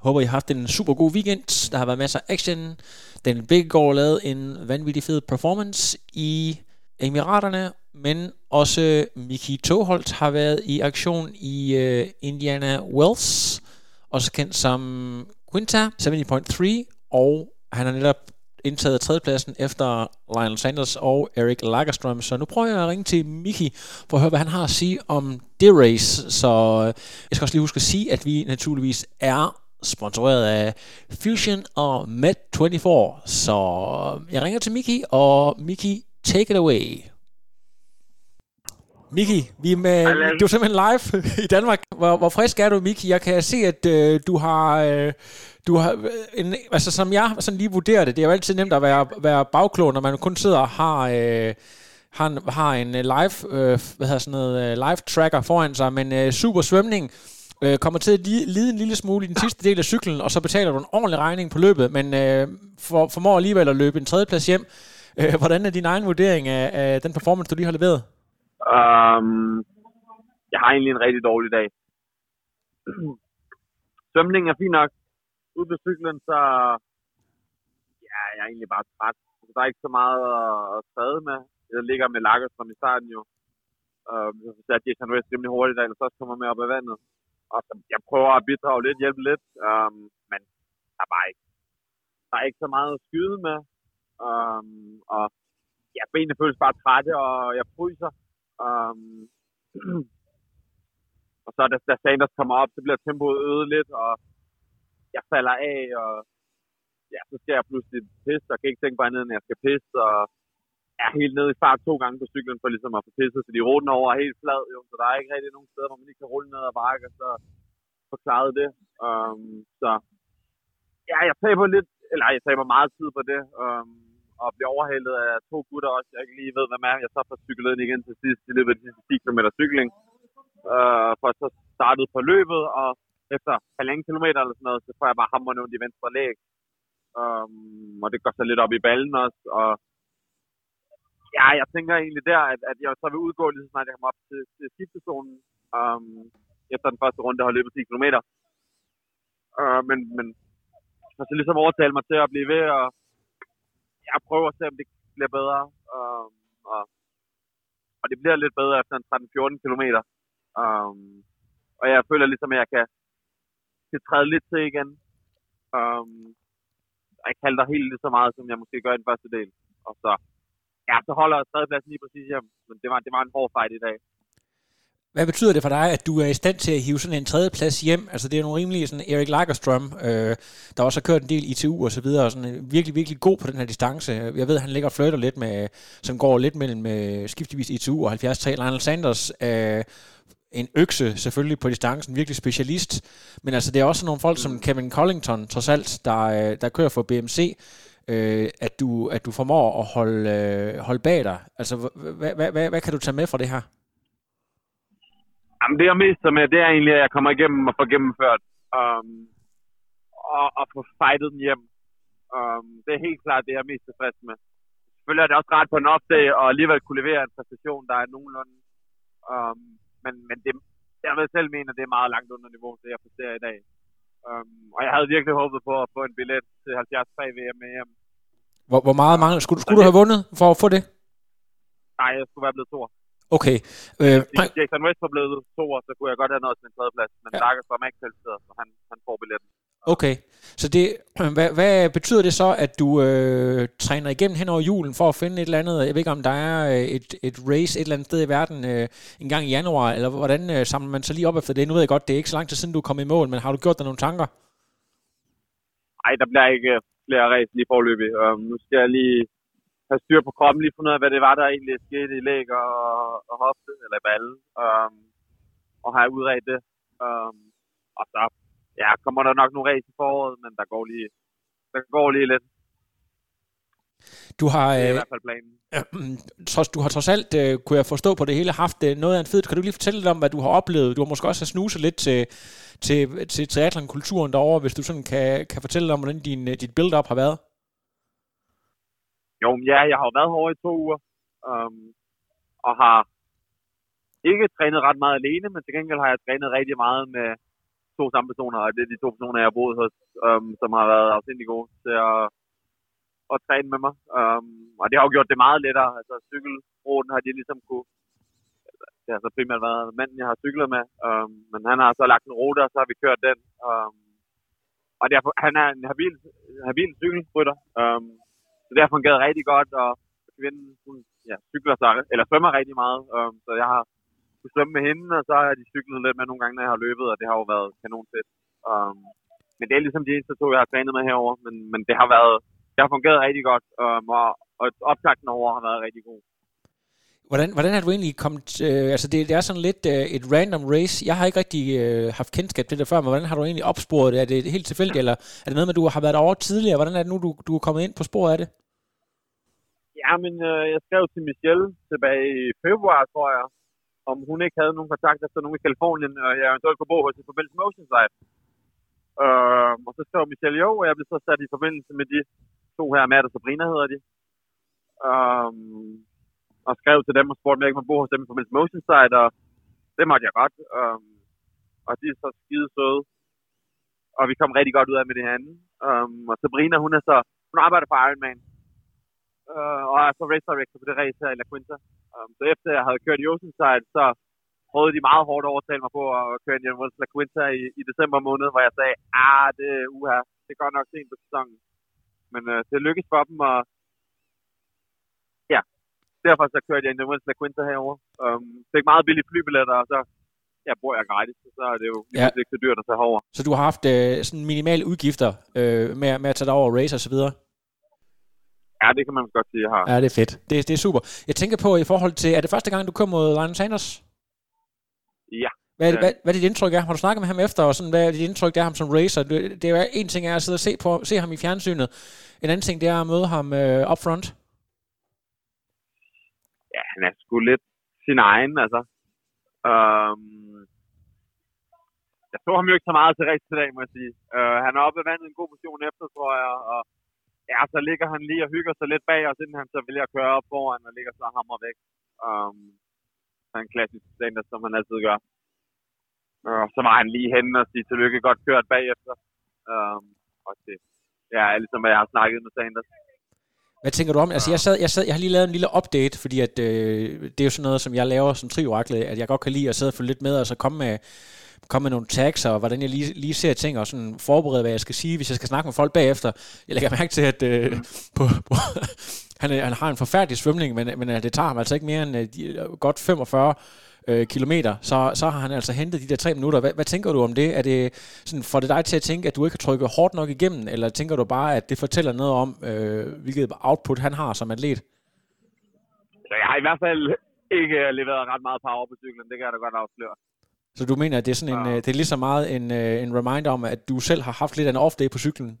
Håber, I har haft en super god weekend. Der har været masser af action. Den Bækkegaard lavet en vanvittig fed performance i Emiraterne, men også Miki Toholt har været i aktion i uh, Indiana Wells, også kendt som Quinta 70.3, og han har netop indtaget tredjepladsen efter Lionel Sanders og Eric Lagerstrøm. Så nu prøver jeg at ringe til Miki for at høre, hvad han har at sige om det race. Så øh, jeg skal også lige huske at sige, at vi naturligvis er sponsoreret af Fusion og Med24. Så øh, jeg ringer til Miki, og Miki, take it away. Miki, vi er med, du er simpelthen live i Danmark. Hvor, hvor frisk er du, Miki? Jeg kan se, at øh, du har... Øh, du har en, altså som jeg sådan lige vurderer det, det er jo altid nemt at være, være bagklog, når man kun sidder og har, øh, har, en, har en øh, live, øh, hvad hedder sådan noget, øh, live tracker foran sig, men øh, super svømning øh, kommer til at lide en lille smule i den sidste del af cyklen, og så betaler du en ordentlig regning på løbet, men øh, for, formår alligevel at løbe en tredjeplads hjem. Øh, hvordan er din egen vurdering af, af den performance, du lige har leveret? Um, jeg har egentlig en rigtig dårlig dag. Svømningen er fint nok, ude på cyklen, så ja, jeg er egentlig bare træt. Så der er ikke så meget at træde med. Jeg ligger med lakker som i starten jo. Uh, så satte Jason West rimelig hurtigt, da så også kommer med op ad vandet. Og som jeg prøver at bidrage lidt, hjælpe lidt, um, men der er bare ikke, der er ikke så meget at skyde med. Um, og ja, benene føles bare trætte, og jeg fryser. Um, og så da, da Sanders kommer op, så bliver tempoet øget lidt, og jeg falder af, og ja, så skal jeg pludselig pisse, og kan ikke tænke på andet, end jeg skal pisse, og er helt nede i fart to gange på cyklen for ligesom at få pisset, så de ruten over er helt flad, jo, så der er ikke rigtig nogen steder, hvor man ikke kan rulle ned ad bakke, og så forklarede det. Um, så ja, jeg taber lidt, eller jeg taber meget tid på det, um, og bliver overhældet af to gutter også, jeg ikke lige ved, hvad er. Jeg så får cyklet ind igen til sidst i løbet af de sidste 10 km cykling, uh, for så startede på løbet, og efter halvanden kilometer eller sådan noget, så får jeg bare hammerne ondt i venstre læg. Um, og det går så lidt op i ballen også, og ja, jeg tænker egentlig der, at, at jeg så vil udgå lige så snart jeg kommer op til, til skiftezonen, um, øhm, efter den første runde har løbet 10 km. Uh, men, men altså, så, skal ligesom overtale mig til at blive ved, og jeg prøver at se, om det bliver bedre. Um, og, og det bliver lidt bedre efter en 13-14 km. Um, og jeg føler ligesom, at jeg kan, kan træde lidt til igen. Um, jeg kalder helt lige så meget, som jeg måske gør i den første del. Og så, ja, så holder tredjepladsen lige præcis hjem. Men det var, det var en hård fight i dag. Hvad betyder det for dig, at du er i stand til at hive sådan en tredjeplads hjem? Altså det er nogle rimelige sådan Erik Lagerstrøm, øh, der også har kørt en del ITU og så videre, og sådan virkelig, virkelig god på den her distance. Jeg ved, at han ligger og flytter lidt med, som går lidt mellem øh, skiftevis ITU og 73. Lionel Sanders øh, en økse selvfølgelig på distancen, virkelig specialist. Men altså, det er også nogle folk som mm. Kevin Collington, trods alt, der, øh, der kører for BMC, øh, at, du, at du formår at holde, øh, holde bag dig. Altså, hvad, hvad, hvad, hvad kan du tage med fra det her? Jamen, det jeg mest med, det er egentlig, at jeg kommer igennem og får gennemført. Um, og, og få fightet den hjem. Um, det er helt klart det, jeg er mest tilfreds med. Selvfølgelig er det også ret på en opdag, og alligevel kunne levere en præstation, der er nogenlunde um, men, men det, jeg vil selv mener, det er meget langt under niveau, det jeg præsterer i dag. Um, og jeg havde virkelig håbet på at få en billet til 73 VM med hjem. Hvor, hvor meget mangler? Skulle, skulle du have vundet for at få det? Nej, jeg skulle være blevet to. Okay. Øh, Jason West var blevet to, så kunne jeg godt have nået til en tredjeplads. Men ja. Lager var ikke kvalificeret, så han, han får billetten. Okay, så det, hvad, hvad betyder det så, at du øh, træner igennem hen over julen for at finde et eller andet, jeg ved ikke om der er øh, et, et race et eller andet sted i verden øh, en gang i januar, eller hvordan øh, samler man så lige op efter det? Nu ved jeg godt, det er ikke så lang tid siden, du er kommet i mål, men har du gjort dig nogle tanker? Ej, der bliver ikke øh, flere race lige forløbig. Um, nu skal jeg lige have styr på kroppen, lige finde ud af, hvad det var, der egentlig skete i læg og, og hofte, eller balle, um, øhm, og har udredt det. Um, og så ja, kommer der nok nogle race i foråret, men der går lige, der går lige lidt. Du har, Det er i øh, hvert fald planen. trods, du har trods alt, øh, kunne jeg forstå på det hele, haft øh, noget af en fed. Kan du lige fortælle lidt om, hvad du har oplevet? Du har måske også snuset lidt til, til, til triathlon-kulturen derovre, hvis du sådan kan, kan fortælle om, hvordan din, øh, dit build-up har været. Jo, ja, jeg har jo været herovre i to uger, um, og har ikke trænet ret meget alene, men til gengæld har jeg trænet rigtig meget med to samme personer, og det er de to personer, jeg har boet hos, um, som har været afsindig gode til at, at træne med mig. Um, og det har jo gjort det meget lettere. Altså cykelruten har de ligesom kunne, det har så primært været manden, jeg har cyklet med, um, men han har så lagt en rute, og så har vi kørt den. Um, og derfor, han er en habil, habil cykelrytter, um, så det har fungeret rigtig godt, og kvinden, hun ja, cykler sig, eller svømmer rigtig meget, um, så jeg har kunne svømme med hende, og så har de cyklet lidt med nogle gange, når jeg har løbet, og det har jo været kanon fedt. Um, men det er ligesom de eneste to, jeg har trænet med herover, men, men det har været, det har fungeret rigtig godt, um, og, og optakten over har været rigtig god. Hvordan, hvordan er du egentlig kommet... Øh, altså, det, det er sådan lidt øh, et random race. Jeg har ikke rigtig øh, haft kendskab til det før, men hvordan har du egentlig opsporet det? Er det helt tilfældigt, eller er det noget med, at du har været over tidligere? Hvordan er det nu, du, du er kommet ind på sporet af det? Ja, men øh, jeg skrev til Michelle tilbage i februar, tror jeg, om hun ikke havde nogen kontakt efter nogen i Kalifornien, og jeg eventuelt kunne bo hos i forbindelse med Oceanside. Øh, og så skrev Michelle jo, og jeg blev så sat i forbindelse med de to her, Matt og Sabrina hedder de. Um, og skrev til dem og spurgte, om jeg ikke må bo hos dem på Mills Motion Site, og det måtte jeg godt. Um, og de er så skide søde. Og vi kom rigtig godt ud af med det andet. Um, og Sabrina, hun er så, hun arbejder på Ironman, Uh, øh, og er så race director på det race her i La Quinta. Um, så efter jeg havde kørt i Oceanside, så prøvede de meget hårdt at overtale mig på at køre i La Quinta i, i december måned, hvor jeg sagde, ah, det er uha, det går nok sent på sæsonen. Men øh, det lykkedes for dem, og ja, derfor så kørte jeg i La Quinta herover. Um, fik meget billige flybilletter, og så ja, bor jeg gratis, så er det jo Ja. ikke så dyrt at tage herover. Så du har haft øh, sådan minimale udgifter øh, med, med at tage dig over og race og så videre? Ja, det kan man godt sige, jeg har. Ja, det er fedt. Det, det er super. Jeg tænker på i forhold til, er det første gang, du kom mod Ryan Sanders? Ja. Hvad er, det, Ja. hvad, hvad er dit indtryk ham? Har du snakket med ham efter, og sådan, hvad er dit indtryk af ham som racer? Det, det er en ting er at sidde og se, på, se ham i fjernsynet. En anden ting, det er at møde ham øh, up front. ja, han er sgu lidt sin egen, altså. Um, jeg så ham jo ikke så meget til race i dag, må jeg sige. Uh, han er oppe i vandet en god position efter, tror jeg, og ja, så ligger han lige og hygger sig lidt bag os, inden han så vælger at køre op foran og ligger så hammer væk. Um, så er en klassisk standard, som han altid gør. Og så var han lige henne og sige tillykke, godt kørt bagefter. Um, og det ja, er ligesom, hvad jeg har snakket med Sanders. Hvad tænker du om? Altså, jeg, sad, jeg, sad, jeg har lige lavet en lille update, fordi at, øh, det er jo sådan noget, som jeg laver som triorakle, at jeg godt kan lide at sidde og følge lidt med, og så komme med, komme med nogle tags, og hvordan jeg lige, lige ser ting, og sådan forberede, hvad jeg skal sige, hvis jeg skal snakke med folk bagefter. Jeg lægger mærke til, at øh, på, på, han, han har en forfærdelig svømning, men, men øh, det tager ham altså ikke mere end øh, godt 45 øh, kilometer, så, så har han altså hentet de der tre minutter. Hvad, hvad tænker du om det? Er det sådan, får det dig til at tænke, at du ikke har trykket hårdt nok igennem, eller tænker du bare, at det fortæller noget om, øh, hvilket output han har som atlet? Jeg har i hvert fald ikke leveret ret meget power på cyklen, det kan jeg da godt afsløre. Så du mener, at det er, sådan en, Ja. øh, det er lige så meget en, øh, en reminder om, at du selv har haft lidt af en off-day på cyklen?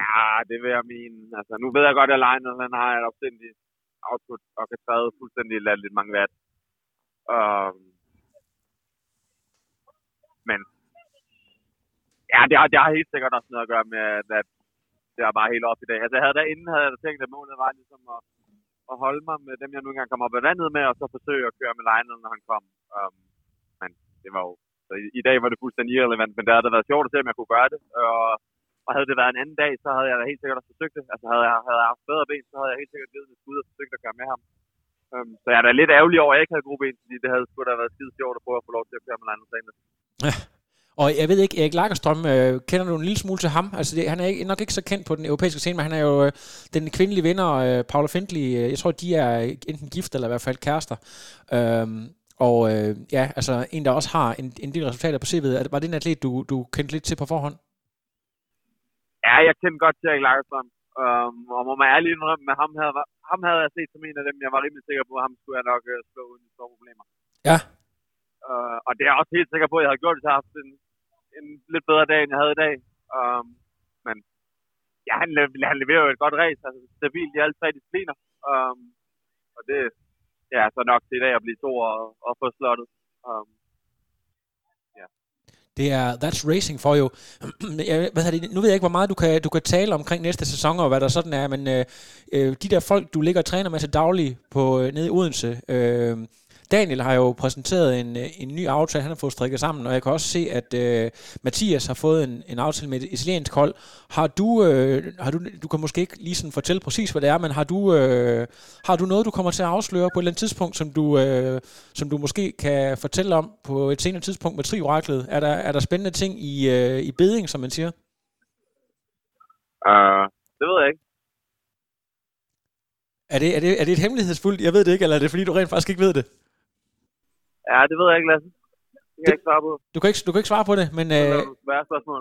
Ja, det vil jeg mene. Altså, nu ved jeg godt, at Lionel han har et opstændigt output og kan træde fuldstændig lidt mange vat. Um, øhm, men ja, det har, det har helt sikkert også noget at gøre med, at, det er bare helt op i dag. Altså, jeg havde derinde havde jeg da tænkt, at målet var ligesom at, at holde mig med dem, jeg nu engang kom op i vandet med, og så forsøge at køre med Lionel, når han kom. Um, men det var jo så i, i dag var det fuldstændig irrelevant, men det havde været sjovt at se, om jeg kunne gøre det. Og, og havde det været en anden dag, så havde jeg da helt sikkert også forsøgt det. Altså havde jeg, havde jeg haft bedre ben, så havde jeg helt sikkert givet mit skud og forsøgt at køre med ham. Um, så jeg er da lidt ærgerlig over, at jeg ikke havde gode ben, fordi det havde sgu da været skide sjovt at prøve at få lov til at køre med Lionel Sanders. Og jeg ved ikke, Erik Lagerstrøm, øh, kender du en lille smule til ham? Altså, det, han er ikke, nok ikke så kendt på den europæiske scene, men han er jo øh, den kvindelige vinder, øh, Paula Findley. Øh, jeg tror, de er enten gift eller i hvert fald kærester. Øhm, og øh, ja, altså en, der også har en, en del resultater på CV'et. Er det- Var det en atlet, du, du kendte lidt til på forhånd? Ja, jeg kendte godt Erik Lagerstrøm. Um, og må man ærlig indrømme, med ham havde, ham havde jeg set som en af dem, jeg var rimelig sikker på, at ham skulle jeg nok uh, slå uden store problemer. Ja. Uh, og det er jeg også helt sikker på, at jeg havde gjort, hvis jeg havde haft en en lidt bedre dag, end jeg havde i dag. Um, men ja, han, han leverer jo et godt race, altså stabilt i alle tre discipliner. Um, og det ja, så nok til i dag at blive to og, og få slottet. Um, det er That's Racing for jo. Jeg- hvad det, nu ved jeg ikke, hvor meget du kan, du kan tale omkring næste sæson, og hvad der sådan er, men øh, øh, de der folk, du ligger og træner med til daglig på, øh, nede i Odense, øh, Daniel har jo præsenteret en, øh, en ny aftale, han har fået strikket sammen, og jeg kan også se, at øh, Mathias har fået en, en aftale med et italiensk hold. Har du, øh, har du, du kan måske ikke lige sådan fortælle præcis, hvad det er, men har du, øh, har du noget, du kommer til at afsløre på et eller andet tidspunkt, som du, øh, som du måske kan fortælle om på et senere tidspunkt med Trioraklet? Er der, er der spændende ting i, øh, i beding, som man siger? uh, det ved jeg ikke. Er det, er, det, er det et hemmelighedsfuldt? Jeg ved det ikke, eller er det fordi, du rent faktisk ikke ved det? Ja, det ved jeg ikke, Lasse. Det kan jeg ikke svare på. Du kan ikke, du kan ikke svare på det, men Det øh, er et svært spørgsmål.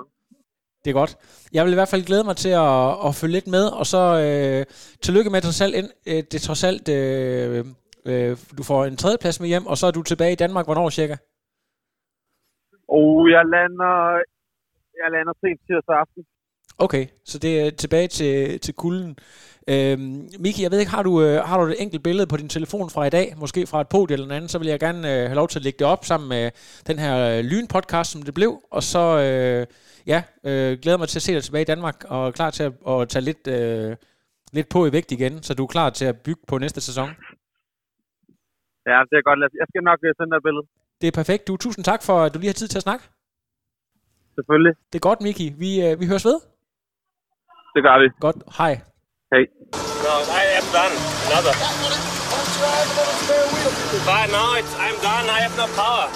det er godt. Jeg vil i hvert fald glæde mig til at, at følge lidt med, og så øh, tillykke med trods alt, ind, øh, det trods alt øh, øh, du får en tredjeplads med hjem, og så er du tilbage i Danmark, hvornår cirka? Og jeg lander, jeg lander sent tirsdag aften. Okay, så det er tilbage til, til kulden. Øhm, Miki, jeg ved ikke, har du, øh, har du et enkelt billede på din telefon fra i dag, måske fra et podie eller andet, så vil jeg gerne øh, have lov til at lægge det op sammen med den her øh, lynpodcast, som det blev, og så øh, ja, øh, glæder mig til at se dig tilbage i Danmark, og er klar til at, at tage lidt, øh, lidt på i vægt igen, så du er klar til at bygge på næste sæson. Ja, det er godt. Jeg skal nok øh, sende dig et billede. Det er perfekt. Du, tusind tak for, at du lige har tid til at snakke. Selvfølgelig. Det er godt, Miki. Vi, øh, vi høres ved. Det gør vi. Godt. Hej. Hej. No, I am done. Another. But no, it's, I'm done. I have no power.